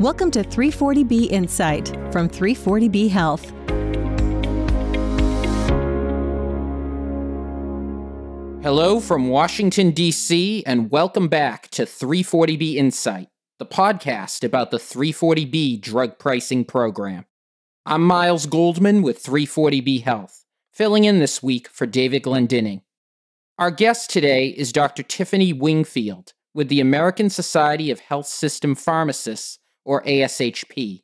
Welcome to 340B Insight from 340B Health. Hello from Washington, D.C., and welcome back to 340B Insight, the podcast about the 340B drug pricing program. I'm Miles Goldman with 340B Health, filling in this week for David Glendinning. Our guest today is Dr. Tiffany Wingfield with the American Society of Health System Pharmacists, or ASHP.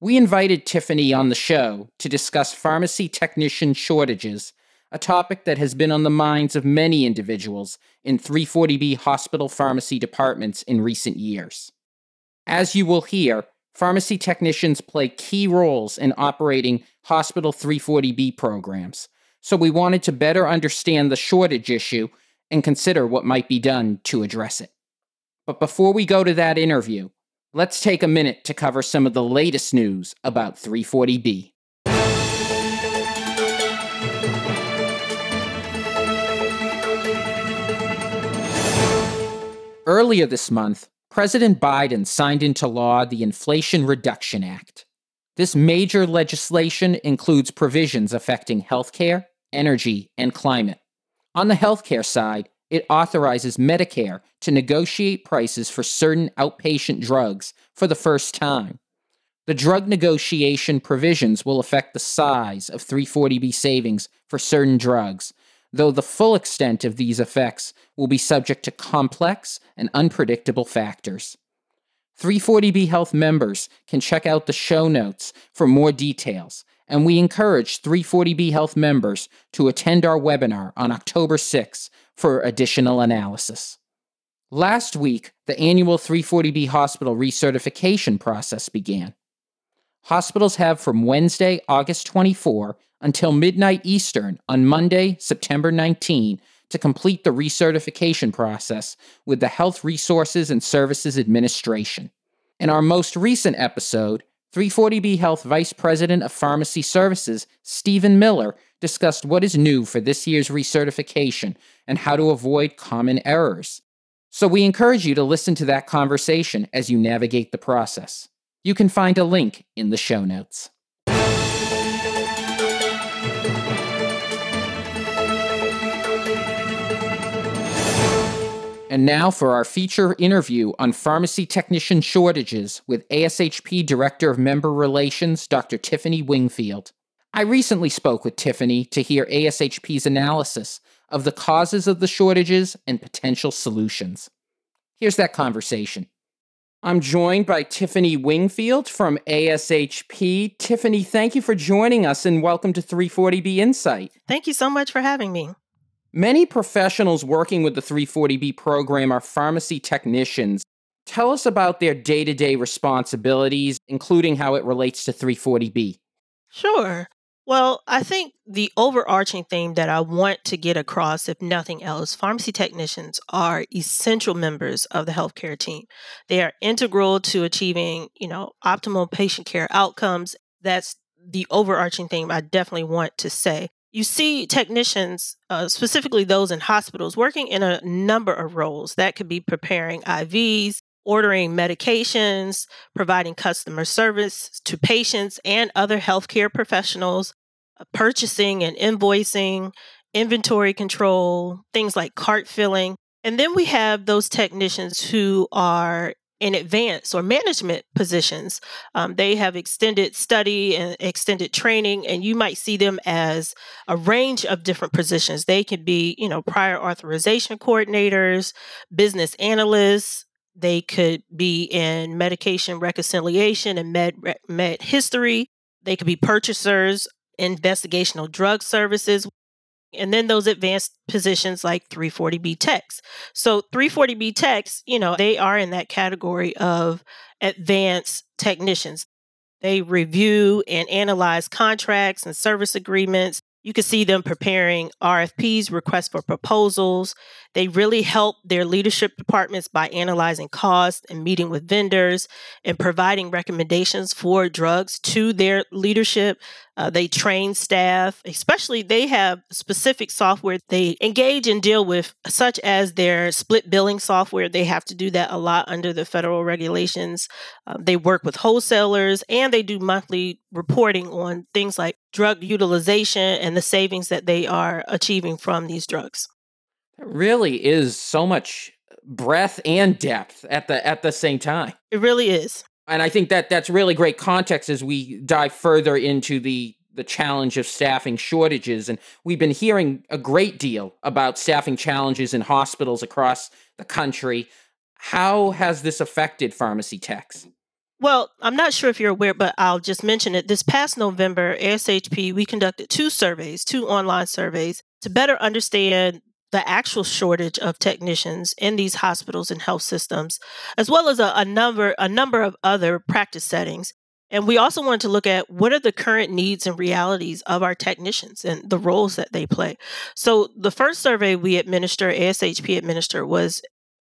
We invited Tiffany on the show to discuss pharmacy technician shortages a topic that has been on the minds of many individuals in 340B hospital pharmacy departments in recent years. As you will hear, pharmacy technicians play key roles in operating hospital 340B programs, so we wanted to better understand the shortage issue and consider what might be done to address it. But before we go to that interview, let's take a minute to cover some of the latest news about 340B. Earlier this month, President Biden signed into law the Inflation Reduction Act. This major legislation includes provisions affecting healthcare, energy, and climate. On the healthcare side, it authorizes Medicare to negotiate prices for certain outpatient drugs for the first time. The drug negotiation provisions will affect the size of 340B savings for certain drugs, though the full extent of these effects will be subject to complex and unpredictable factors. 340B Health members can check out the show notes for more details, and we encourage 340B Health members to attend our webinar on October 6 for additional analysis. Last week, the annual 340B hospital recertification process began. Hospitals have from Wednesday, August 24 until midnight Eastern on Monday, September 19 to complete the recertification process with the Health Resources and Services Administration. In our most recent episode, 340B Health Vice President of Pharmacy Services, Stephen Miller, discussed what is new for this year's recertification and how to avoid common errors. So we encourage you to listen to that conversation as you navigate the process. You can find a link in the show notes. And now for our feature interview on pharmacy technician shortages with ASHP Director of Member Relations, Dr. Tiffany Wingfield. I recently spoke with Tiffany to hear ASHP's analysis of the causes of the shortages and potential solutions. Here's that conversation. I'm joined by Tiffany Wingfield from ASHP. Tiffany, thank you for joining us and welcome to 340B Insight. Thank you so much for having me. Many professionals working with the 340B program are pharmacy technicians. Tell us about their day to day responsibilities, including how it relates to 340B. Sure. Well, I think the overarching theme that I want to get across, if nothing else, pharmacy technicians are essential members of the healthcare team. They are integral to achieving, you know, optimal patient care outcomes. That's the overarching theme I definitely want to say you see technicians, uh, specifically those in hospitals, working in a number of roles. That could be preparing IVs, ordering medications, providing customer service to patients and other healthcare professionals, uh, purchasing and invoicing, inventory control, things like cart filling. And then we have those technicians who are in advance or management positions. Um, they have extended study and extended training, and you might see them as a range of different positions. They can be, you know, prior authorization coordinators, business analysts. They could be in medication reconciliation and med med history. They could be purchasers, investigational drug services and then those advanced positions like 340B techs. So 340B techs, you know, they are in that category of advanced technicians. They review and analyze contracts and service agreements. You can see them preparing RFPs, requests for proposals. They really help their leadership departments by analyzing costs and meeting with vendors and providing recommendations for drugs to their leadership. Uh, they train staff, especially they have specific software they engage and deal with, such as their split billing software. They have to do that a lot under the federal regulations. Uh, they work with wholesalers and they do monthly reporting on things like drug utilization and the savings that they are achieving from these drugs. Really is so much breadth and depth at the at the same time. It really is. And I think that that's really great context as we dive further into the the challenge of staffing shortages and we've been hearing a great deal about staffing challenges in hospitals across the country. How has this affected pharmacy techs? Well, I'm not sure if you're aware, but I'll just mention it. This past November, ASHP, we conducted two surveys, two online surveys, to better understand the actual shortage of technicians in these hospitals and health systems, as well as a, a, number a number of other practice settings. And we also wanted to look at what are the current needs and realities of our technicians and the roles that they play. So the first survey we administer, ASHP administer, was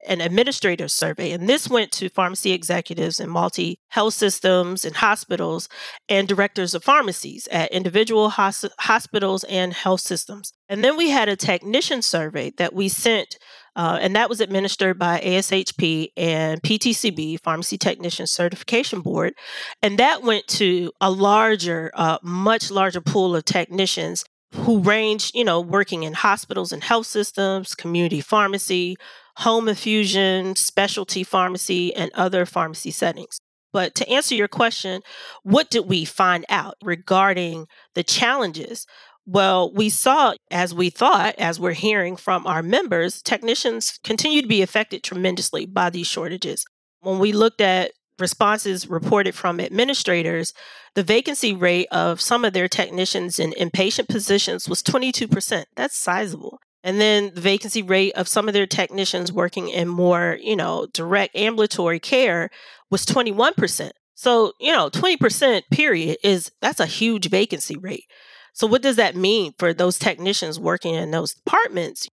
an administrator survey, and this went to pharmacy executives in multi health systems and hospitals and directors of pharmacies at individual hos- hospitals and health systems. And then we had a technician survey that we sent, uh, and that was administered by ASHP and PTCB, Pharmacy Technician Certification Board. And that went to a larger, uh, much larger pool of technicians who range, you know, working in hospitals and health systems, community pharmacy, home infusion, specialty pharmacy, and other pharmacy settings. But to answer your question, what did we find out regarding the challenges? Well, we saw, as we thought, as we're hearing from our members, technicians continue to be affected tremendously by these shortages. When we looked at responses reported from administrators, the vacancy rate of some of their technicians in inpatient positions was 22%. That's sizable. And then the vacancy rate of some of their technicians working in more, you know, direct ambulatory care was 21%. So, you know, 20% period is that's a huge vacancy rate. So what does that mean for those technicians working in those departments?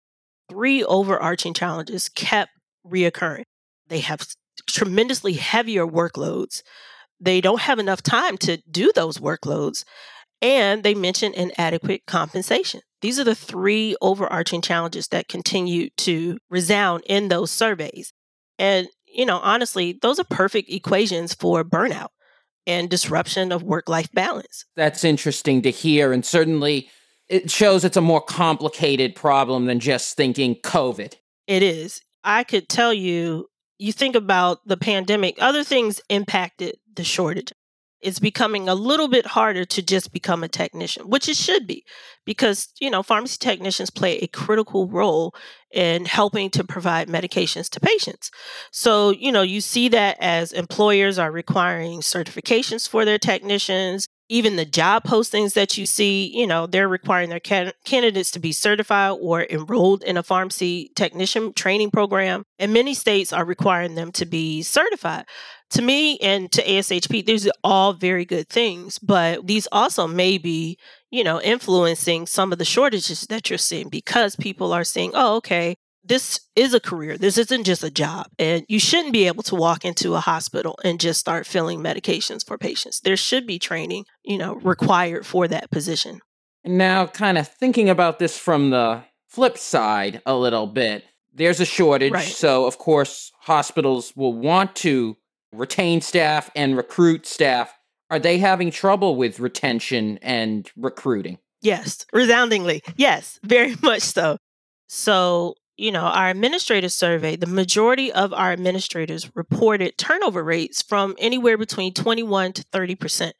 Three overarching challenges kept reoccurring. They have tremendously heavier workloads. They don't have enough time to do those workloads. And they mention inadequate compensation. These are the three overarching challenges that continue to resound in those surveys. And, you know, honestly, those are perfect equations for burnout and disruption of work life balance. That's interesting to hear. And certainly it shows it's a more complicated problem than just thinking COVID. It is. I could tell you, you think about the pandemic, other things impacted the shortage it's becoming a little bit harder to just become a technician, which it should be, because you know pharmacy technicians play a critical role in helping to provide medications to patients. So you know you see that as employers are requiring certifications for their technicians, even the job postings that you see, you know, they're requiring their can- candidates to be certified or enrolled in a pharmacy technician training program. And many states are requiring them to be certified. To me and to ASHP, these are all very good things, but these also may be, you know, influencing some of the shortages that you're seeing because people are saying, oh, okay, this is a career. This isn't just a job. And you shouldn't be able to walk into a hospital and just start filling medications for patients. There should be training, you know, required for that position. Now, kind of thinking about this from the flip side a little bit, there's a shortage. Right. So, of course, hospitals will want to retain staff and recruit staff. Are they having trouble with retention and recruiting? Yes, resoundingly. Yes, very much so. So, you know, our administrative survey, the majority of our administrators reported turnover rates from anywhere between 21 to 30%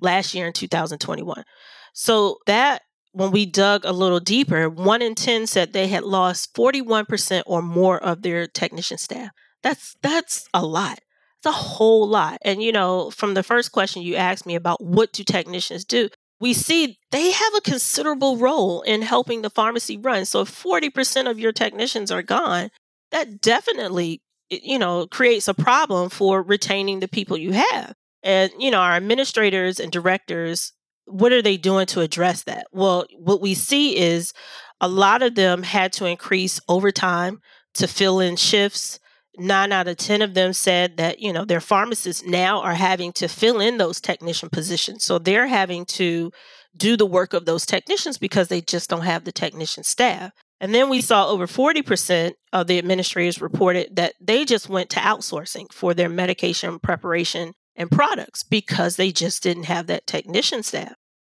last year in 2021. So that when we dug a little deeper, one in 10 said they had lost 41% or more of their technician staff. That's that's a lot. It's a whole lot. And you know, from the first question you asked me about what do technicians do? We see they have a considerable role in helping the pharmacy run. So if 40% of your technicians are gone, that definitely you know creates a problem for retaining the people you have. And you know, our administrators and directors what are they doing to address that? Well, what we see is a lot of them had to increase overtime to fill in shifts. Nine out of 10 of them said that, you know, their pharmacists now are having to fill in those technician positions. So they're having to do the work of those technicians because they just don't have the technician staff. And then we saw over 40% of the administrators reported that they just went to outsourcing for their medication preparation and products because they just didn't have that technician staff.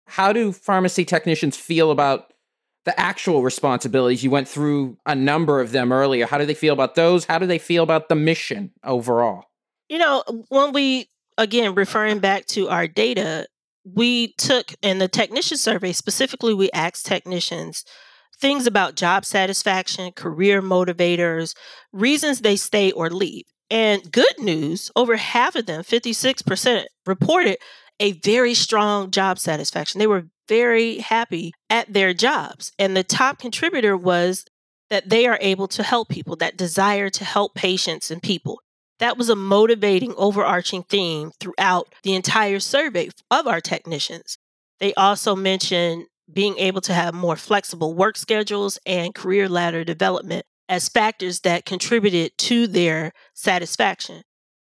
How do pharmacy technicians feel about the actual responsibilities? You went through a number of them earlier. How do they feel about those? How do they feel about the mission overall? You know, when we, again, referring back to our data, we took in the technician survey specifically, we asked technicians things about job satisfaction, career motivators, reasons they stay or leave. And good news, over half of them, 56%, reported a very strong job satisfaction. They were very happy at their jobs. And the top contributor was that they are able to help people, that desire to help patients and people. That was a motivating, overarching theme throughout the entire survey of our technicians. They also mentioned being able to have more flexible work schedules and career ladder development as factors that contributed to their satisfaction.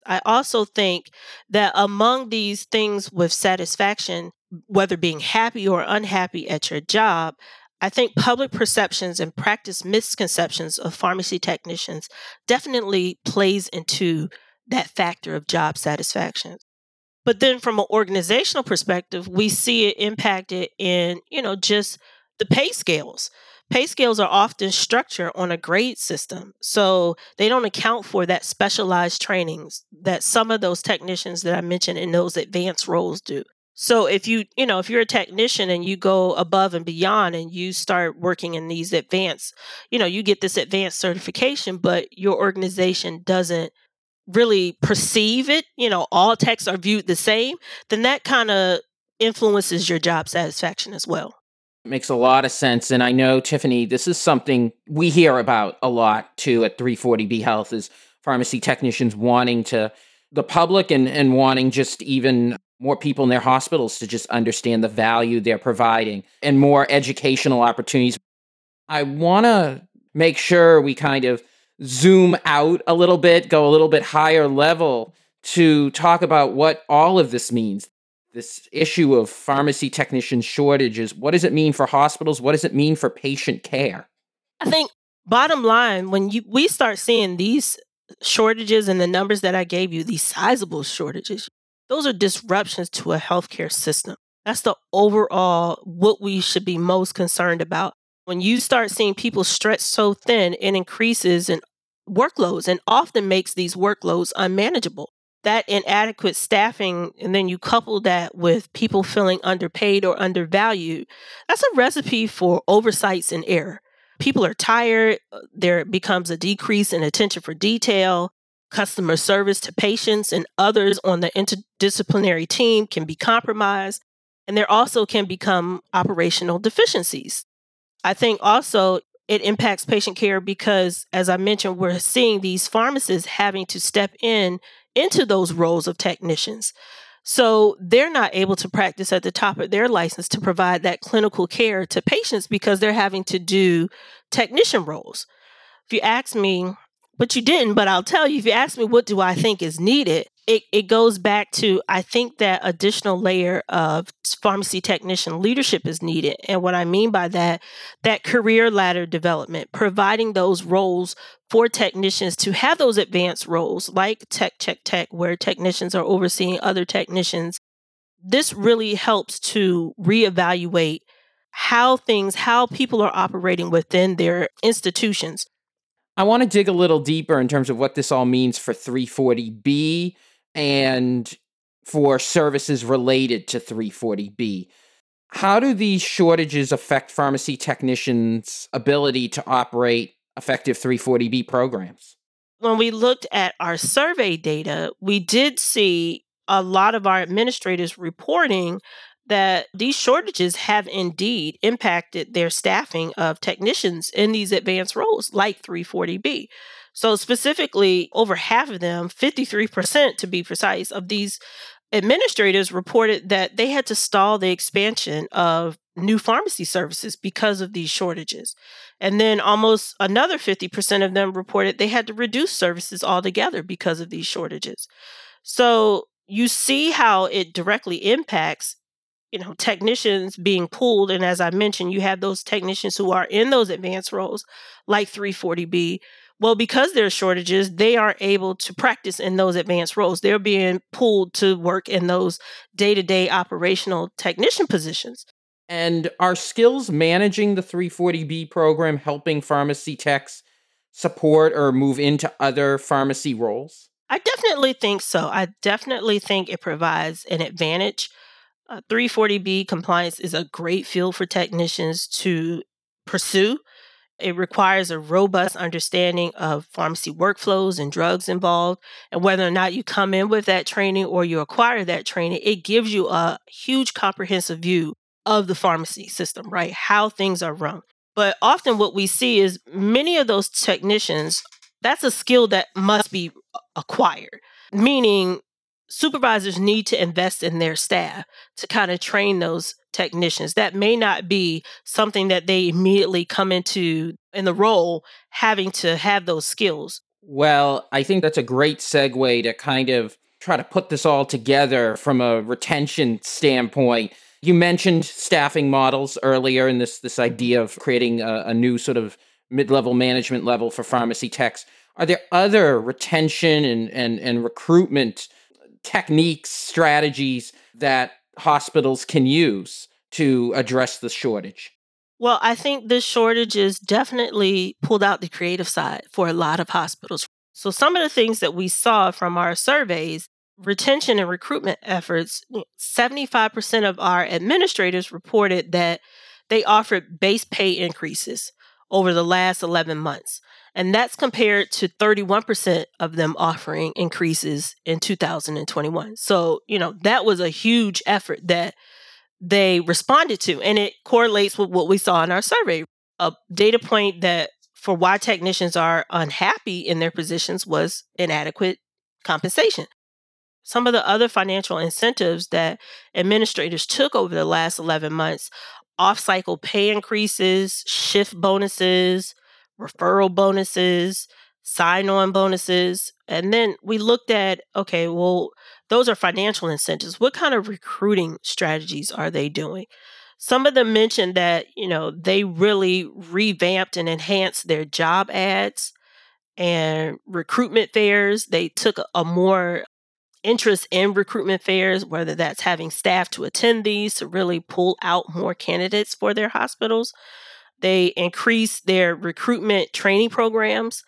I also think that among these things with satisfaction, whether being happy or unhappy at your job, I think public perceptions and practice misconceptions of pharmacy technicians definitely plays into that factor of job satisfaction. But then from an organizational perspective, we see it impacted in, you know, just the pay scales. Pay scales are often structured on a grade system. So they don't account for that specialized trainings that some of those technicians that I mentioned in those advanced roles do. So if you, you know, if you're a technician and you go above and beyond and you start working in these advanced, you know, you get this advanced certification, but your organization doesn't really perceive it, you know, all techs are viewed the same, then that kind of influences your job satisfaction as well. Makes a lot of sense. And I know, Tiffany, this is something we hear about a lot too at 340B Health is pharmacy technicians wanting to, the public and, and wanting just even more people in their hospitals to just understand the value they're providing and more educational opportunities. I want to make sure we kind of zoom out a little bit, go a little bit higher level to talk about what all of this means this issue of pharmacy technician shortages. What does it mean for hospitals? What does it mean for patient care? I think bottom line, when you we start seeing these shortages and the numbers that I gave you, these sizable shortages, those are disruptions to a healthcare system. That's the overall what we should be most concerned about. When you start seeing people stretched so thin, it increases in workloads and often makes these workloads unmanageable that inadequate staffing and then you couple that with people feeling underpaid or undervalued that's a recipe for oversights and error people are tired uh, there becomes a decrease in attention for detail customer service to patients and others on the interdisciplinary team can be compromised and there also can become operational deficiencies i think also it impacts patient care because as i mentioned we're seeing these pharmacists having to step in into those roles of technicians. So they're not able to practice at the top of their license to provide that clinical care to patients because they're having to do technician roles. If you ask me, but you didn't, but I'll tell you, if you ask me what do I think is needed, it, it goes back to I think that additional layer of pharmacy technician leadership is needed. And what I mean by that, that career ladder development, providing those roles for technicians to have those advanced roles like tech, check, tech, where technicians are overseeing other technicians. This really helps to reevaluate how things, how people are operating within their institutions. I want to dig a little deeper in terms of what this all means for 340B and for services related to 340B. How do these shortages affect pharmacy technicians' ability to operate effective 340B programs? When we looked at our survey data, we did see a lot of our administrators reporting that these shortages have indeed impacted their staffing of technicians in these advanced roles like 340B. So, specifically, over half of them, 53% to be precise, of these administrators reported that they had to stall the expansion of new pharmacy services because of these shortages. And then almost another 50% of them reported they had to reduce services altogether because of these shortages. So you see how it directly impacts you know technicians being pulled and as i mentioned you have those technicians who are in those advanced roles like 340b well, because there's shortages, they aren't able to practice in those advanced roles. They're being pulled to work in those day to day operational technician positions. And are skills managing the 340B program helping pharmacy techs support or move into other pharmacy roles? I definitely think so. I definitely think it provides an advantage. Uh, 340B compliance is a great field for technicians to pursue it requires a robust understanding of pharmacy workflows and drugs involved. And whether or not you come in with that training or you acquire that training, it gives you a huge comprehensive view of the pharmacy system, right? How things are run. But often what we see is many of those technicians, that's a skill that must be acquired, meaning supervisors need to invest in their staff to kind of train those technicians. That may not be something that they immediately come into in the role having to have those skills. Well, I think that's a great segue to kind of try to put this all together from a retention standpoint. You mentioned staffing models earlier and this this idea of creating a, a new sort of mid-level management level for pharmacy techs. Are there other retention and, and, and recruitment techniques, strategies that hospitals can use to address the shortage? Well, I think this shortage is definitely pulled out the creative side for a lot of hospitals. So, some of the things that we saw from our surveys, retention and recruitment efforts, 75% of our administrators reported that they offered base pay increases over the last 11 months. And that's compared to 31% of them offering increases in 2021. So, you know, that was a huge effort that they responded to. And it correlates with what we saw in our survey. A data point that for why technicians are unhappy in their positions was inadequate compensation. Some of the other financial incentives that administrators took over the last 11 months off cycle pay increases, shift bonuses, referral bonuses, sign on bonuses. And then we looked at okay, well, those are financial incentives. What kind of recruiting strategies are they doing? Some of them mentioned that, you know, they really revamped and enhanced their job ads and recruitment fairs. They took a more interest in recruitment fairs, whether that's having staff to attend these to really pull out more candidates for their hospitals. They increased their recruitment training programs.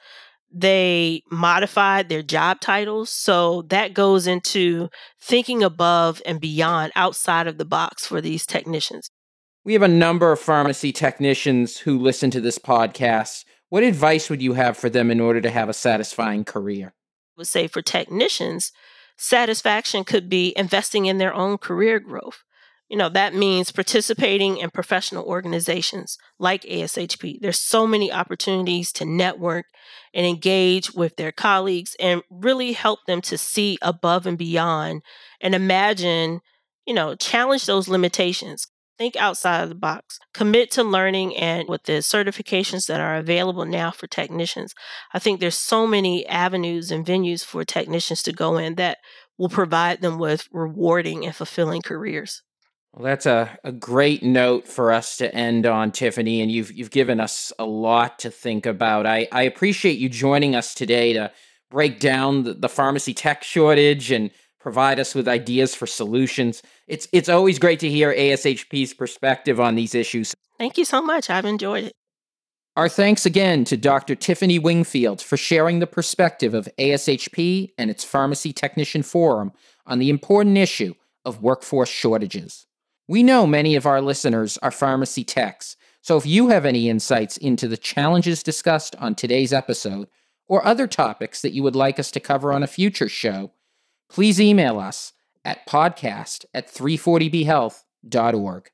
They modified their job titles. So that goes into thinking above and beyond outside of the box for these technicians. We have a number of pharmacy technicians who listen to this podcast. What advice would you have for them in order to have a satisfying career? I would say for technicians, satisfaction could be investing in their own career growth. You know, that means participating in professional organizations like ASHP. There's so many opportunities to network and engage with their colleagues and really help them to see above and beyond and imagine, you know, challenge those limitations. Think outside of the box. Commit to learning and with the certifications that are available now for technicians, I think there's so many avenues and venues for technicians to go in that will provide them with rewarding and fulfilling careers. Well, that's a, a great note for us to end on, Tiffany, and you've you've given us a lot to think about. I, I appreciate you joining us today to break down the, the pharmacy tech shortage and provide us with ideas for solutions. It's it's always great to hear ASHP's perspective on these issues. Thank you so much. I've enjoyed it. Our thanks again to Dr. Tiffany Wingfield for sharing the perspective of ASHP and its Pharmacy Technician Forum on the important issue of workforce shortages. We know many of our listeners are pharmacy techs, so if you have any insights into the challenges discussed on today's episode or other topics that you would like us to cover on a future show, please email us at podcast at 340bhealth.org.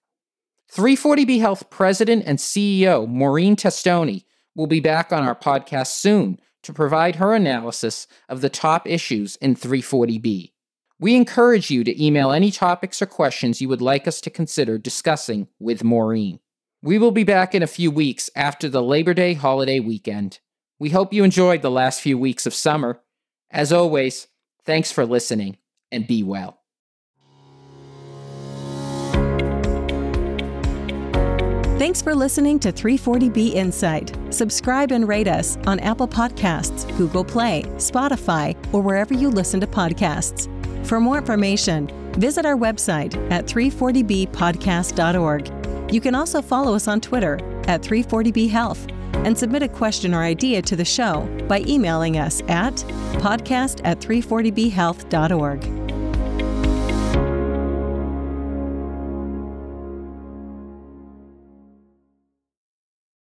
340B Health President and CEO Maureen Testoni will be back on our podcast soon to provide her analysis of the top issues in 340B. We encourage you to email any topics or questions you would like us to consider discussing with Maureen. We will be back in a few weeks after the Labor Day holiday weekend. We hope you enjoyed the last few weeks of summer. As always, thanks for listening and be well. Thanks for listening to 340B Insight. Subscribe and rate us on Apple Podcasts, Google Play, Spotify, or wherever you listen to podcasts. For more information, visit our website at 340bpodcast.org. You can also follow us on Twitter at 340B Health and submit a question or idea to the show by emailing us at podcast at 340bhealth.org.